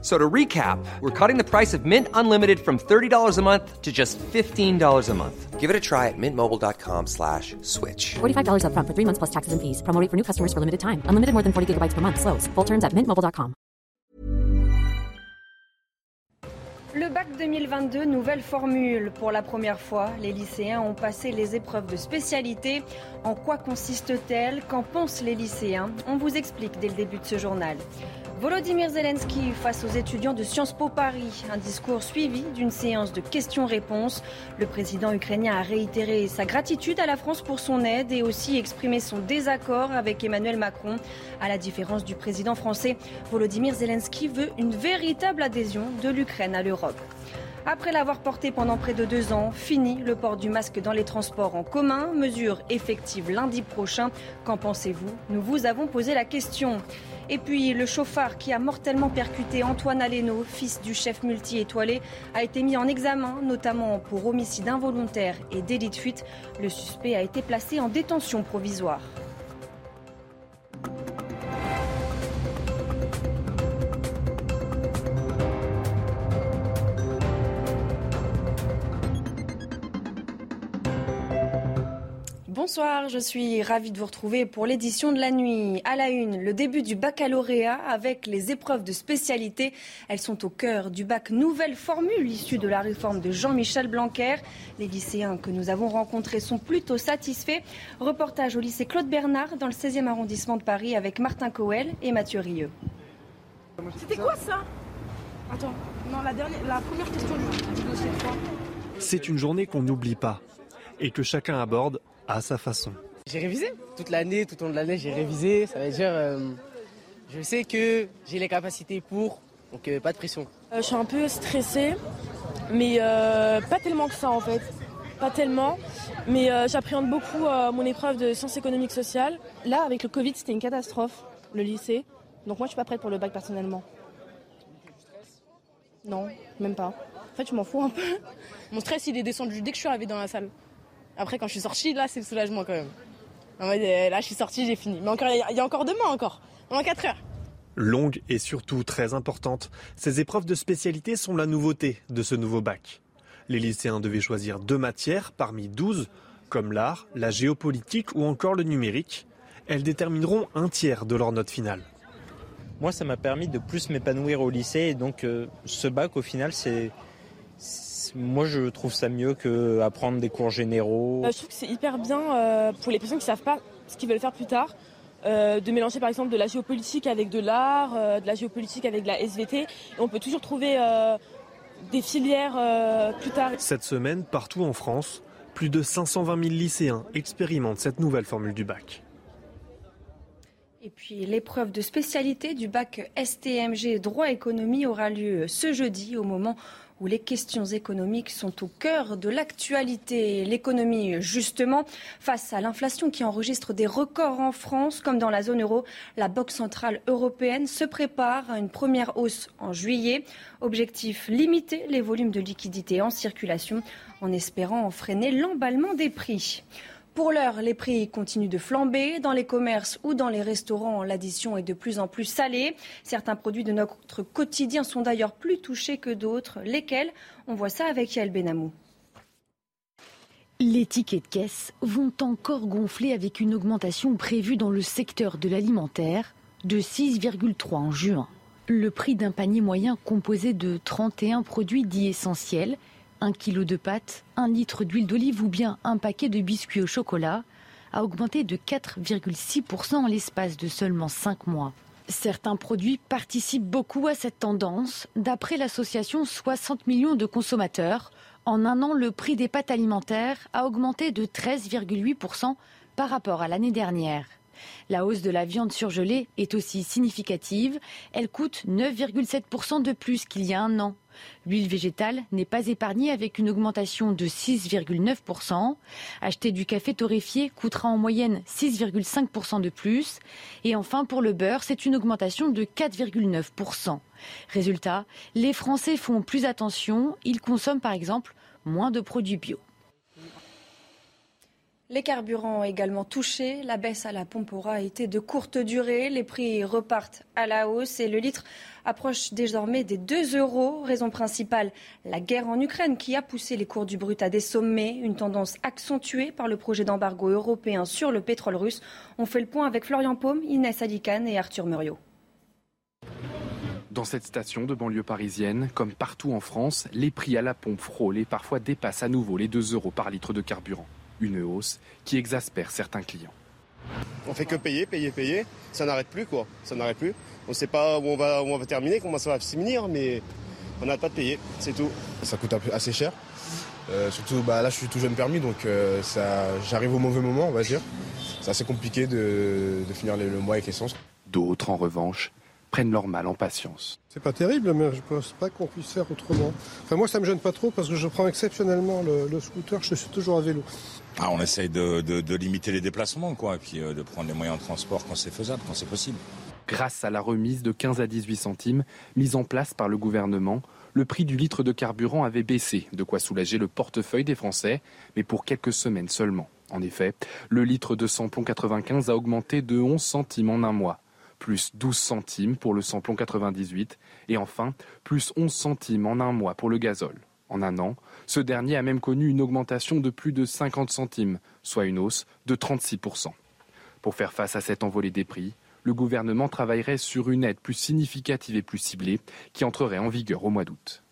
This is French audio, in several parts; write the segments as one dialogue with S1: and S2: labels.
S1: So to recap, we're cutting the price of Mint Unlimited from $30 a month to just $15 a month.
S2: Give it a try at mintmobile.com slash switch.
S3: $45 upfront for three months plus taxes and fees. Promo rate for new customers for limited time. Unlimited more than 40 gigabytes per month. Slows. Full terms at mintmobile.com.
S4: Le bac 2022, nouvelle formule. Pour la première fois, les lycéens ont passé les épreuves de spécialité. En quoi consiste-t-elle? Qu'en pensent les lycéens? On vous explique dès le début de ce journal. Volodymyr Zelensky face aux étudiants de Sciences Po Paris. Un discours suivi d'une séance de questions-réponses. Le président ukrainien a réitéré sa gratitude à la France pour son aide et aussi exprimé son désaccord avec Emmanuel Macron. À la différence du président français, Volodymyr Zelensky veut une véritable adhésion de l'Ukraine à l'Europe. Après l'avoir porté pendant près de deux ans, fini le port du masque dans les transports en commun, mesure effective lundi prochain. Qu'en pensez-vous? Nous vous avons posé la question. Et puis le chauffard qui a mortellement percuté Antoine Aleno, fils du chef multi-étoilé, a été mis en examen, notamment pour homicide involontaire et délit de fuite. Le suspect a été placé en détention provisoire. Bonsoir, je suis ravie de vous retrouver pour l'édition de la nuit. À la une, le début du baccalauréat avec les épreuves de spécialité. Elles sont au cœur du bac nouvelle formule issue de la réforme de Jean-Michel Blanquer. Les lycéens que nous avons rencontrés sont plutôt satisfaits. Reportage au lycée Claude Bernard dans le 16e arrondissement de Paris avec Martin Coel et Mathieu Rieu.
S5: C'était quoi ça? Attends, non, la, dernière, la première question du dossier 3.
S6: C'est une journée qu'on n'oublie pas et que chacun aborde à sa façon.
S7: J'ai révisé toute l'année, tout au long de l'année, j'ai révisé. Ça veut dire, euh, je sais que j'ai les capacités pour, donc euh, pas de pression.
S5: Euh, je suis un peu stressée, mais pas tellement que ça en fait. Pas tellement, mais j'appréhende beaucoup mon épreuve de sciences économiques sociales. Là, avec le Covid, c'était une catastrophe, le lycée. Donc moi, je suis pas prête pour le bac personnellement. Non, même pas. En fait, je m'en fous un peu. Mon stress, il est descendu dès que je suis arrivée dans la salle. Après, quand je suis sortie, là, c'est le soulagement quand même. Euh, là, je suis sortie, j'ai fini. Mais encore, il y a encore demain encore, pendant 4 heures.
S6: Longue et surtout très importante, ces épreuves de spécialité sont la nouveauté de ce nouveau bac. Les lycéens devaient choisir deux matières parmi 12, comme l'art, la géopolitique ou encore le numérique. Elles détermineront un tiers de leur note finale.
S8: Moi, ça m'a permis de plus m'épanouir au lycée et donc euh, ce bac, au final, c'est moi, je trouve ça mieux que apprendre des cours généraux.
S5: Euh, je trouve que c'est hyper bien euh, pour les personnes qui ne savent pas ce qu'ils veulent faire plus tard. Euh, de mélanger par exemple de la géopolitique avec de l'art, de la géopolitique avec de la SVT. Et on peut toujours trouver des filières plus tard.
S6: Cette semaine, partout en France, plus de 520 000 lycéens expérimentent cette nouvelle formule du bac.
S4: Et puis l'épreuve de spécialité du bac STMG droit économie aura lieu ce jeudi au moment où les questions économiques sont au cœur de l'actualité. L'économie, justement, face à l'inflation qui enregistre des records en France, comme dans la zone euro, la Banque centrale européenne se prépare à une première hausse en juillet. Objectif, limiter les volumes de liquidités en circulation en espérant freiner l'emballement des prix. Pour l'heure, les prix continuent de flamber. Dans les commerces ou dans les restaurants, l'addition est de plus en plus salée. Certains produits de notre quotidien sont d'ailleurs plus touchés que d'autres. Lesquels? On voit ça avec Yael Benamou.
S9: Les tickets de caisse vont encore gonfler avec une augmentation prévue dans le secteur de l'alimentaire de 6,3 en juin. Le prix d'un panier moyen composé de 31 produits dits essentiels un kilo de pâtes, un litre d'huile d'olive ou bien un paquet de biscuits au chocolat a augmenté de 4,6% en l'espace de seulement 5 mois. Certains produits participent beaucoup à cette tendance. D'après l'association 60 millions de consommateurs, en un an, le prix des pâtes alimentaires a augmenté de 13,8% par rapport à l'année dernière. La hausse de la viande surgelée est aussi significative. Elle coûte 9,7% de plus qu'il y a un an. L'huile végétale n'est pas épargnée avec une augmentation de 6,9%. Acheter du café torréfié coûtera en moyenne 6,5% de plus. Et enfin, pour le beurre, c'est une augmentation de 4,9%. Résultat, les Français font plus attention. Ils consomment par exemple moins de produits bio.
S4: Les carburants ont également touché. La baisse à la pompe aura été de courte durée. Les prix repartent à la hausse et le litre approche désormais des 2 euros. Raison principale, la guerre en Ukraine qui a poussé les cours du brut à des sommets. Une tendance accentuée par le projet d'embargo européen sur le pétrole russe. On fait le point avec Florian Paume, Inès Alicane et Arthur Muriot.
S10: Dans cette station de banlieue parisienne, comme partout en France, les prix à la pompe frôlent et parfois dépassent à nouveau les 2 euros par litre de carburant. Une hausse qui exaspère certains clients.
S11: On fait que payer, payer, payer. Ça n'arrête plus, quoi. Ça n'arrête plus. On ne sait pas où on va, où on va terminer, comment ça va se finir, mais on n'arrête pas de payer, c'est tout.
S12: Ça coûte assez cher. Euh, surtout, bah, là, je suis tout jeune permis, donc euh, ça, j'arrive au mauvais moment, on va dire. C'est assez compliqué de, de finir le mois avec l'essence.
S10: D'autres, en revanche, prennent leur mal en patience.
S13: C'est pas terrible, mais je pense pas qu'on puisse faire autrement. Enfin, moi, ça me gêne pas trop parce que je prends exceptionnellement le, le scooter, je suis toujours à vélo.
S14: Ah, on essaye de, limiter les déplacements, quoi, puis euh, de prendre les moyens de transport quand c'est faisable, quand c'est possible.
S10: Grâce à la remise de 15 à 18 centimes mise en place par le gouvernement, le prix du litre de carburant avait baissé, de quoi soulager le portefeuille des Français, mais pour quelques semaines seulement. En effet, le litre de samplon 95 a augmenté de 11 centimes en un mois, plus 12 centimes pour le samplon 98, et enfin, plus 11 centimes en un mois pour le gazole. En un an, ce dernier a même connu une augmentation de plus de 50 centimes, soit une hausse de 36%. Pour faire face à cette envolée des prix, le gouvernement travaillerait sur une aide plus significative et plus ciblée qui entrerait en vigueur au mois d'août.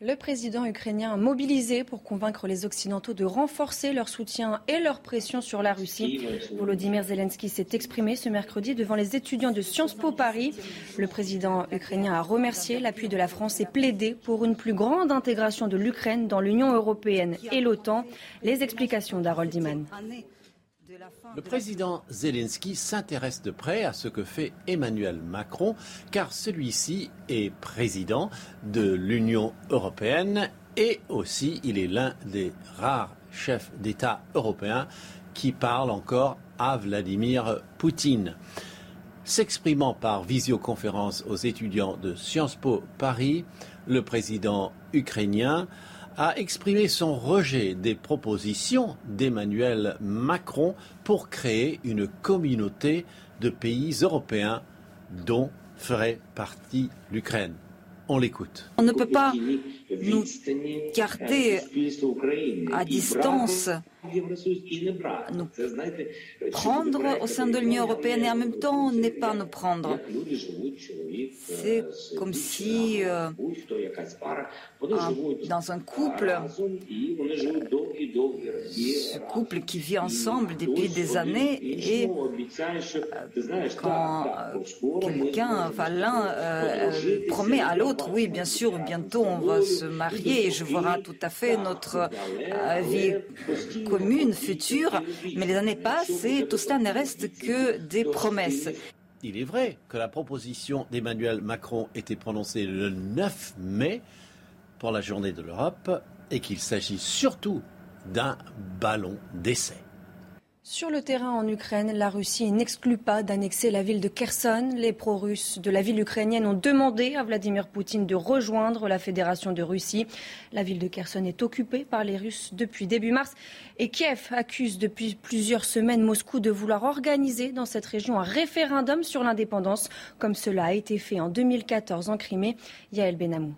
S4: Le président ukrainien a mobilisé pour convaincre les Occidentaux de renforcer leur soutien et leur pression sur la Russie. Volodymyr Zelensky s'est exprimé ce mercredi devant les étudiants de Sciences Po Paris. Le président ukrainien a remercié l'appui de la France et plaidé pour une plus grande intégration de l'Ukraine dans l'Union européenne et l'OTAN. Les explications d'Harold Iman.
S15: Le président Zelensky s'intéresse de près à ce que fait Emmanuel Macron, car celui-ci est président de l'Union européenne et aussi il est l'un des rares chefs d'État européens qui parle encore à Vladimir Poutine. S'exprimant par visioconférence aux étudiants de Sciences Po Paris, le président ukrainien a exprimé son rejet des propositions d'Emmanuel Macron pour créer une communauté de pays européens dont ferait partie l'Ukraine. On l'écoute.
S16: On ne peut pas nous garder à distance, nous prendre au sein de l'Union européenne et en même temps ne pas nous prendre. C'est comme si euh, dans un couple, ce couple qui vit ensemble depuis des années et quand quelqu'un, enfin l'un promet à l'autre, oui bien sûr, bientôt on va se marier et je verrai tout à fait notre vie commune future, mais les années passent et tout cela ne reste que des promesses.
S15: Il est vrai que la proposition d'Emmanuel Macron était prononcée le 9 mai pour la journée de l'Europe et qu'il s'agit surtout d'un ballon d'essai.
S4: Sur le terrain en Ukraine, la Russie n'exclut pas d'annexer la ville de Kherson. Les pro-russes de la ville ukrainienne ont demandé à Vladimir Poutine de rejoindre la Fédération de Russie. La ville de Kherson est occupée par les Russes depuis début mars et Kiev accuse depuis plusieurs semaines Moscou de vouloir organiser dans cette région un référendum sur l'indépendance, comme cela a été fait en 2014 en Crimée. Yael Benamou.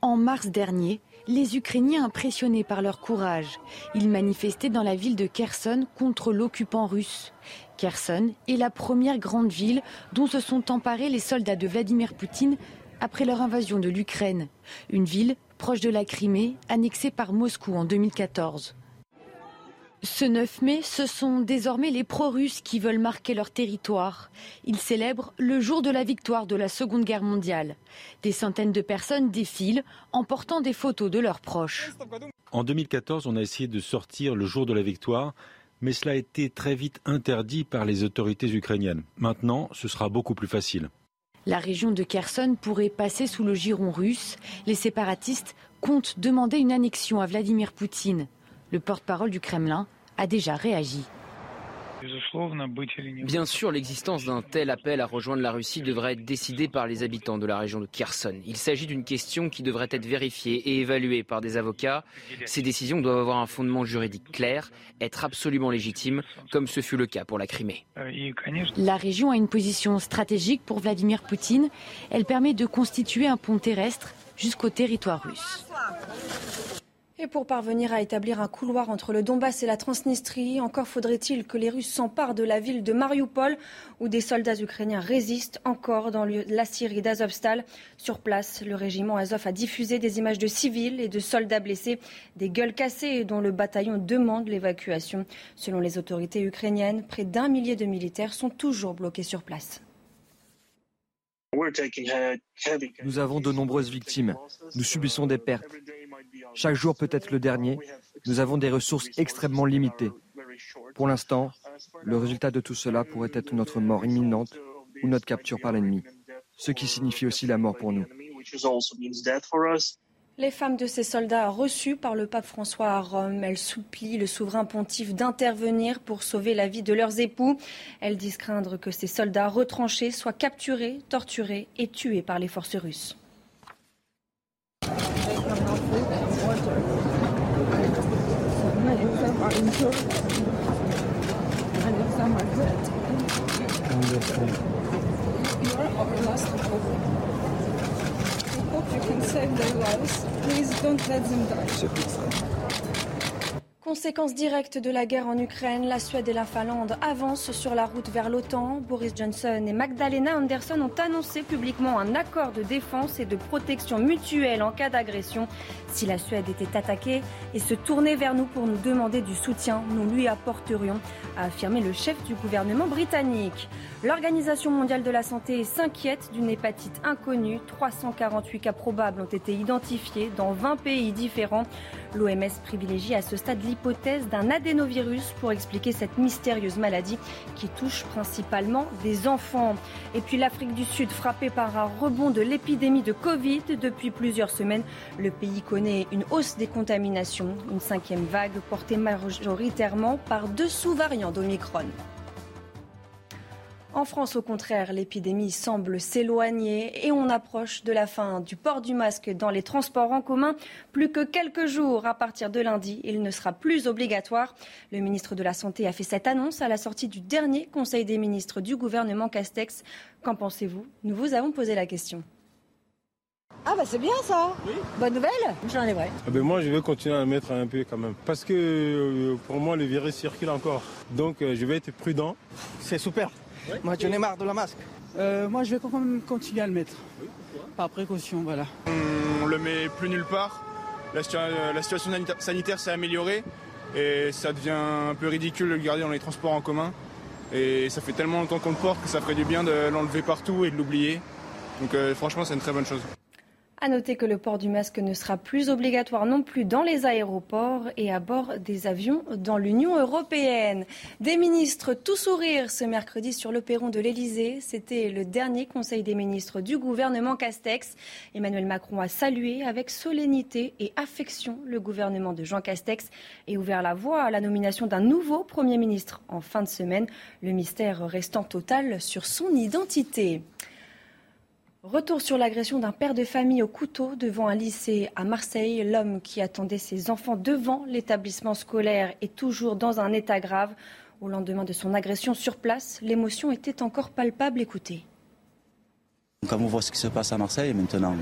S9: En mars dernier, les Ukrainiens impressionnés par leur courage. Ils manifestaient dans la ville de Kherson contre l'occupant russe. Kherson est la première grande ville dont se sont emparés les soldats de Vladimir Poutine après leur invasion de l'Ukraine. Une ville proche de la Crimée, annexée par Moscou en 2014. Ce 9 mai, ce sont désormais les pro-russes qui veulent marquer leur territoire. Ils célèbrent le jour de la victoire de la Seconde Guerre mondiale. Des centaines de personnes défilent en portant des photos de leurs proches.
S17: En 2014, on a essayé de sortir le jour de la victoire Mais cela a été très vite interdit par les autorités ukrainiennes. Maintenant, ce sera beaucoup plus facile.
S9: La région de Kherson pourrait passer sous le giron russe. Les séparatistes comptent demander une annexion à Vladimir Poutine. Le porte-parole du Kremlin a déjà réagi.
S18: Bien sûr, l'existence d'un tel appel à rejoindre la Russie devrait être décidée par les habitants de la région de Kherson. Il s'agit d'une question qui devrait être vérifiée et évaluée par des avocats. Ces décisions doivent avoir un fondement juridique clair, être absolument légitimes, comme ce fut le cas pour la Crimée.
S9: La région a une position stratégique pour Vladimir Poutine. Elle permet de constituer un pont terrestre jusqu'au territoire russe.
S4: Et pour parvenir à établir un couloir entre le Donbass et la Transnistrie, encore faudrait-il que les Russes s'emparent de la ville de Mariupol, où des soldats ukrainiens résistent encore dans la Syrie d'Azovstal. Sur place, le régiment Azov a diffusé des images de civils et de soldats blessés, des gueules cassées dont le bataillon demande l'évacuation. Selon les autorités ukrainiennes, près d'un millier de militaires sont toujours bloqués sur place.
S19: Nous avons de nombreuses victimes. Nous subissons des pertes. Chaque jour peut être le dernier. Nous avons des ressources extrêmement limitées. Pour l'instant, le résultat de tout cela pourrait être notre mort imminente ou notre capture par l'ennemi, ce qui signifie aussi la mort pour nous.
S4: Les femmes de ces soldats reçus par le pape François à Rome, elles supplient le souverain pontife d'intervenir pour sauver la vie de leurs époux. Elles disent craindre que ces soldats retranchés soient capturés, torturés et tués par les forces russes. are and if some are You are our last hope. We hope you can save their lives. Please don't let them die. Conséquence directe de la guerre en Ukraine, la Suède et la Finlande avancent sur la route vers l'OTAN. Boris Johnson et Magdalena Andersson ont annoncé publiquement un accord de défense et de protection mutuelle en cas d'agression. Si la Suède était attaquée et se tournait vers nous pour nous demander du soutien, nous lui apporterions, a affirmé le chef du gouvernement britannique. L'Organisation mondiale de la santé s'inquiète d'une hépatite inconnue. 348 cas probables ont été identifiés dans 20 pays différents. L'OMS privilégie à ce stade l'hypothèse d'un adénovirus pour expliquer cette mystérieuse maladie qui touche principalement des enfants. Et puis l'Afrique du Sud frappée par un rebond de l'épidémie de Covid depuis plusieurs semaines. Le pays connaît une hausse des contaminations, une cinquième vague portée majoritairement par deux sous-variants d'Omicron. En France, au contraire, l'épidémie semble s'éloigner et on approche de la fin du port du masque dans les transports en commun. Plus que quelques jours à partir de lundi, il ne sera plus obligatoire. Le ministre de la Santé a fait cette annonce à la sortie du dernier Conseil des ministres du gouvernement Castex. Qu'en pensez-vous? Nous vous avons posé la question.
S20: Ah bah c'est bien ça Bonne nouvelle J'en ai vrai.
S21: Ah ben moi je vais continuer à mettre un peu quand même. Parce que euh, pour moi le virus circule encore. Donc euh, je vais être prudent.
S22: C'est super. Moi, j'en ai marre de la masque.
S23: Euh, moi, je vais quand même continuer à le mettre. Par précaution, voilà.
S24: On le met plus nulle part. La, situation sanitaire s'est améliorée et ça devient un peu ridicule de le garder dans les transports en commun. Et ça fait tellement longtemps qu'on le porte que ça ferait du bien de l'enlever partout et de l'oublier. Donc euh, franchement, c'est une très bonne chose.
S4: À noter que le port du masque ne sera plus obligatoire non plus dans les aéroports et à bord des avions dans l'Union européenne. Des ministres tout sourire ce mercredi sur le perron de l'Elysée. C'était le dernier conseil des ministres du gouvernement Castex. Emmanuel Macron a salué avec solennité et affection le gouvernement de Jean Castex et ouvert la voie à la nomination d'un nouveau Premier ministre en fin de semaine, le mystère restant total sur son identité. Retour sur l'agression d'un père de famille au couteau devant un lycée à Marseille. L'homme qui attendait ses enfants devant l'établissement scolaire est toujours dans un état grave. Au lendemain de son agression sur place, l'émotion était encore palpable. Écoutez.
S25: Quand on voit ce qui se passe à Marseille maintenant,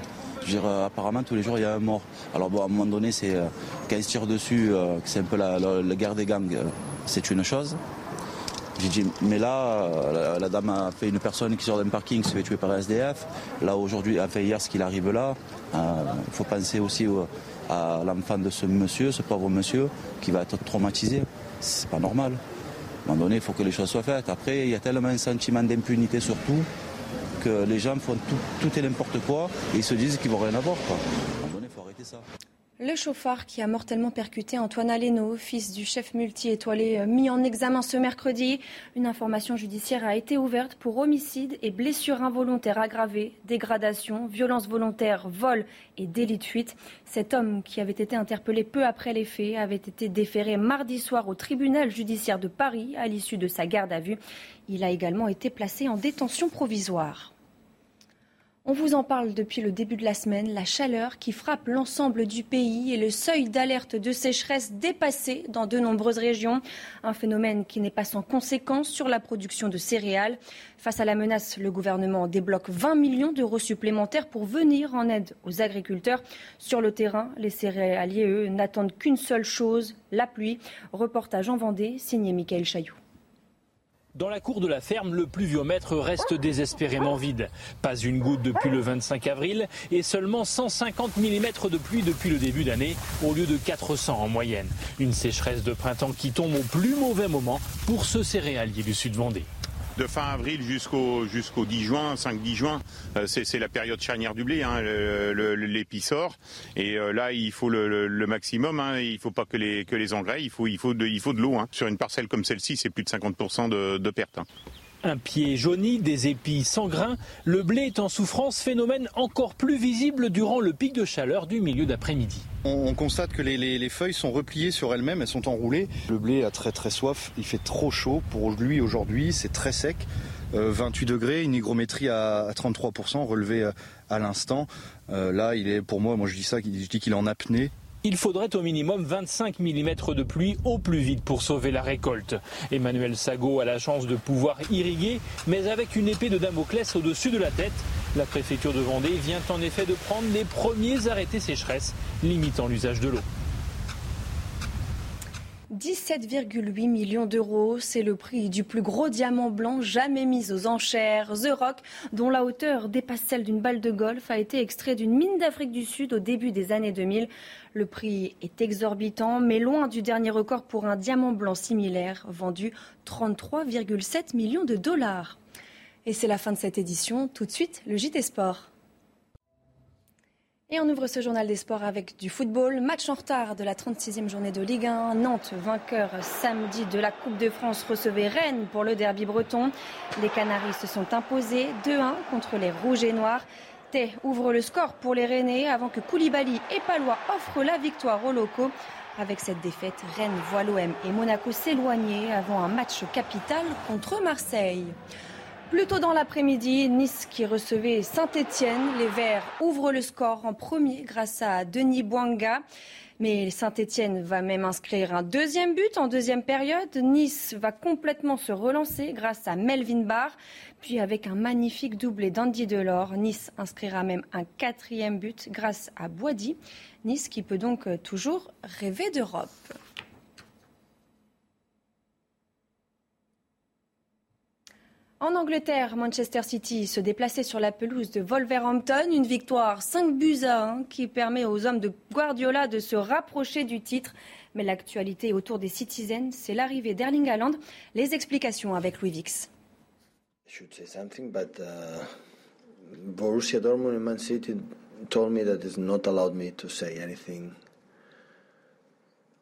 S25: euh, apparemment tous les jours il y a un mort. Alors bon, à un moment donné, c'est euh, quand ils se tirent dessus, euh, c'est un peu la, la guerre des gangs, c'est une chose. J'ai dit, mais là, la, dame a fait une personne qui sort d'un parking, se fait tuer par SDF. Là, aujourd'hui, enfin hier, ce qu'il arrive là, il euh, faut penser aussi à l'enfant de ce monsieur, ce pauvre monsieur, qui va être traumatisé. C'est pas normal. À un moment donné, il faut que les choses soient faites. Après, il y a tellement un sentiment d'impunité surtout que les gens font tout, et n'importe quoi et ils se disent qu'ils vont rien avoir. À un moment donné, il faut arrêter ça.
S4: Le chauffard qui a mortellement percuté Antoine Aleno, fils du chef multi-étoilé euh, mis en examen ce mercredi. Une information judiciaire a été ouverte pour homicide et blessure involontaire aggravée, dégradation, violence volontaire, vol et délit de fuite. Cet homme qui avait été interpellé peu après les faits avait été déféré mardi soir au tribunal judiciaire de Paris à l'issue de sa garde à vue. Il a également été placé en détention provisoire. On vous en parle depuis le début de la semaine, la chaleur qui frappe l'ensemble du pays et le seuil d'alerte de sécheresse dépassé dans de nombreuses régions. Un phénomène qui n'est pas sans conséquences sur la production de céréales. Face à la menace, le gouvernement débloque 20 millions d'euros supplémentaires pour venir en aide aux agriculteurs. Sur le terrain, les céréaliers, eux, n'attendent qu'une seule chose, la pluie. Reportage en Vendée, signé Michael Chailloux.
S26: Dans la cour de la ferme, le pluviomètre reste désespérément vide. Pas une goutte depuis le 25 avril et seulement 150 mm de pluie depuis le début d'année au lieu de 400 en moyenne. Une sécheresse de printemps qui tombe au plus mauvais moment pour ce céréalier du sud Vendée
S27: de fin avril jusqu'au jusqu'au 10 juin, 5-10 juin, euh, c'est la période charnière du blé, hein, sort. Et euh, là, il faut le, maximum. Hein, il faut pas que les que les engrais, il faut il faut de, il faut de l'eau. Hein. Sur une parcelle comme celle-ci, c'est plus de 50% de, de perte.
S26: Un pied jauni, des épis sans grains, le blé est en souffrance, phénomène encore plus visible durant le pic de chaleur du milieu d'après-midi.
S28: On, constate que les, feuilles sont repliées sur elles-mêmes, elles sont enroulées. Le blé a très très soif, il fait trop chaud pour lui aujourd'hui, c'est très sec. 28 euh, degrés, une hygrométrie à, 33% relevée euh, à l'instant. Euh, là, il est pour moi, moi je dis ça, je dis qu'il est en apnée
S26: il faudrait au minimum 25 mm de pluie au plus vite pour sauver la récolte. Emmanuel Sago a la chance de pouvoir irriguer, mais avec une épée de Damoclès au-dessus de la tête. La préfecture de Vendée vient en effet de prendre les premiers arrêtés sécheresse limitant l'usage de l'eau.
S4: 17,8 millions d'euros, c'est le prix du plus gros diamant blanc jamais mis aux enchères. The Rock, dont la hauteur dépasse celle d'une balle de golf, a été extrait d'une mine d'Afrique du Sud au début des années 2000. Le prix est exorbitant, mais loin du dernier record pour un diamant blanc similaire, vendu 33,7 millions de dollars. Et c'est la fin de cette édition. Tout de suite, le JT Sport. Et on ouvre ce journal des sports avec du football. Match en retard de la 36e journée de Ligue 1. Nantes, vainqueur samedi de la Coupe de France, recevait Rennes pour le derby breton. Les Canaries se sont imposés 2-1 contre les Rouges et Noirs. Tay ouvre le score pour les Rennais avant que Koulibaly et Palois offrent la victoire aux locaux. Avec cette défaite, Rennes voit l'OM et Monaco s'éloigner avant un match capital contre Marseille. Plus tôt dans l'après-midi, Nice qui recevait Saint-Étienne. Les Verts ouvrent le score en premier grâce à Denis Bouanga. Mais Saint-Etienne va même inscrire un deuxième but en deuxième période. Nice va complètement se relancer grâce à Melvin Barr. Puis avec un magnifique doublé d'Andy Delors, Nice inscrira même un quatrième but grâce à Boisdi. Nice qui peut donc toujours rêver d'Europe. En Angleterre, Manchester City se déplaçait sur la pelouse de Wolverhampton. Une victoire 5 buts à 1 qui permet aux hommes de Guardiola de se rapprocher du titre. Mais l'actualité autour des Citizens, c'est l'arrivée d'Erling Haaland. Les explications avec Louis Vix.
S29: Borussia Dortmund and Man City told me that it's not allowed me to say anything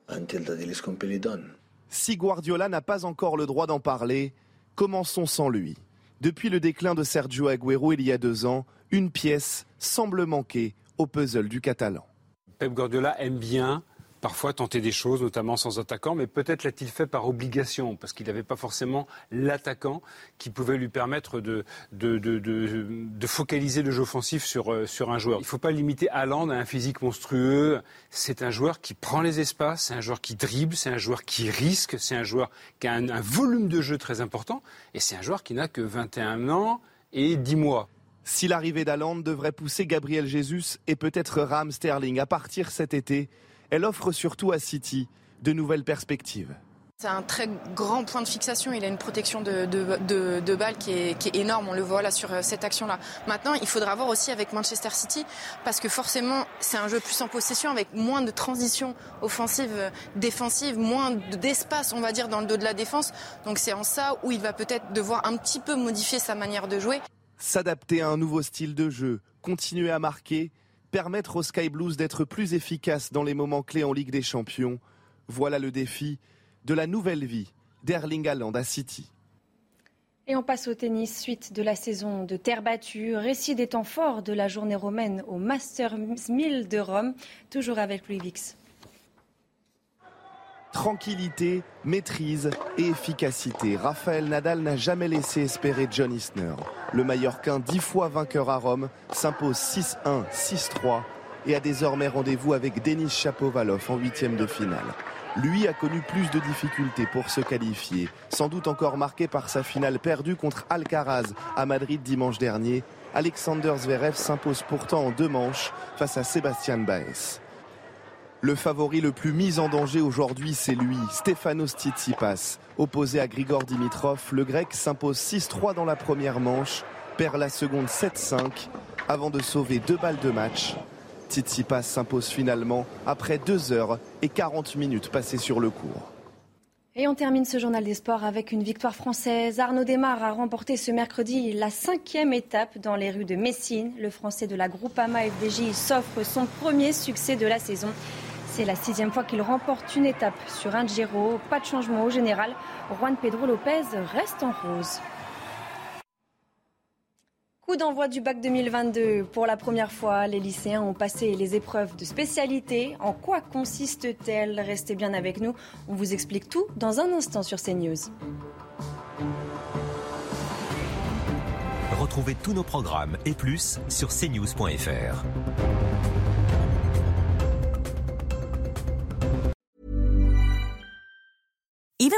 S29: until the deal is completely done.
S30: Si Guardiola n'a pas encore le droit d'en parler, Commençons sans lui. Depuis le déclin de Sergio Agüero il y a deux ans, une pièce semble manquer au puzzle du Catalan.
S31: Pep Guardiola aime bien parfois tenter des choses, notamment sans attaquant, mais peut-être l'a-t-il fait par obligation, parce qu'il n'avait pas forcément l'attaquant qui pouvait lui permettre de, focaliser le jeu offensif sur, euh, sur un joueur. Il ne faut pas limiter Haaland à un physique monstrueux. C'est un joueur qui prend les espaces, c'est un joueur qui dribble, c'est un joueur qui risque, c'est un joueur qui a un, un volume de jeu très important, et c'est un joueur qui n'a que 21 ans et 10 mois.
S30: Si l'arrivée d'Haaland devrait pousser Gabriel Jesus et peut-être Ram Sterling à partir cet été, elle offre surtout à City de nouvelles perspectives.
S32: C'est un très grand point de fixation. Il a une protection de, de, balles qui est, énorme. On le voit là sur euh, cette action-là. Maintenant, il faudra voir aussi avec Manchester City parce que forcément, c'est un jeu plus en possession avec moins de transition offensive, euh, défensive, moins d'espace, on va dire, dans le dos de la défense. Donc c'est en ça où il va peut-être devoir un petit peu modifier sa manière de jouer.
S30: S'adapter à un nouveau style de jeu, continuer à marquer Permettre aux Sky Blues d'être plus efficaces dans les moments clés en Ligue des Champions, voilà le défi de la nouvelle vie d'Erling Haaland à City.
S4: Et on passe au tennis, suite de la saison de terre battue, récit des temps forts de la journée romaine au Masters 1000 de Rome, toujours avec Louis Vix.
S30: Tranquillité, maîtrise et efficacité. Raphaël Nadal n'a jamais laissé espérer John Isner. Le Mallorquin, dix fois vainqueur à Rome, s'impose 6-1, 6-3 et a désormais rendez-vous avec Denis Chapovalov en huitième de finale. Lui a connu plus de difficultés pour se qualifier, sans doute encore marqué par sa finale perdue contre Alcaraz à Madrid dimanche dernier. Alexander Zverev s'impose pourtant en deux manches face à Sébastien Baez. Le favori le plus mis en danger aujourd'hui, c'est lui, Stefanos Tsitsipas. Opposé à Grigor Dimitrov, le grec s'impose 6-3 dans la première manche, perd la seconde 7-5 avant de sauver deux balles de match Tsitsipas s'impose finalement après 2 heures et 40 minutes passées sur le cours.
S4: Et on termine ce journal des sports avec une victoire française. Arnaud Desmar a remporté ce mercredi la cinquième étape dans les rues de Messine. Le Français de la Groupama FDJ s'offre son premier succès de la saison. C'est la sixième fois qu'il remporte une étape sur un Giro. Pas de changement au général. Juan Pedro Lopez reste en rose. Coup d'envoi du bac 2022. Pour la première fois, les lycéens ont passé les épreuves de spécialité. En quoi consiste-t-elle? Restez bien avec nous. On vous explique tout dans un instant sur CNews.
S33: Retrouvez tous nos programmes et plus sur cnews.fr.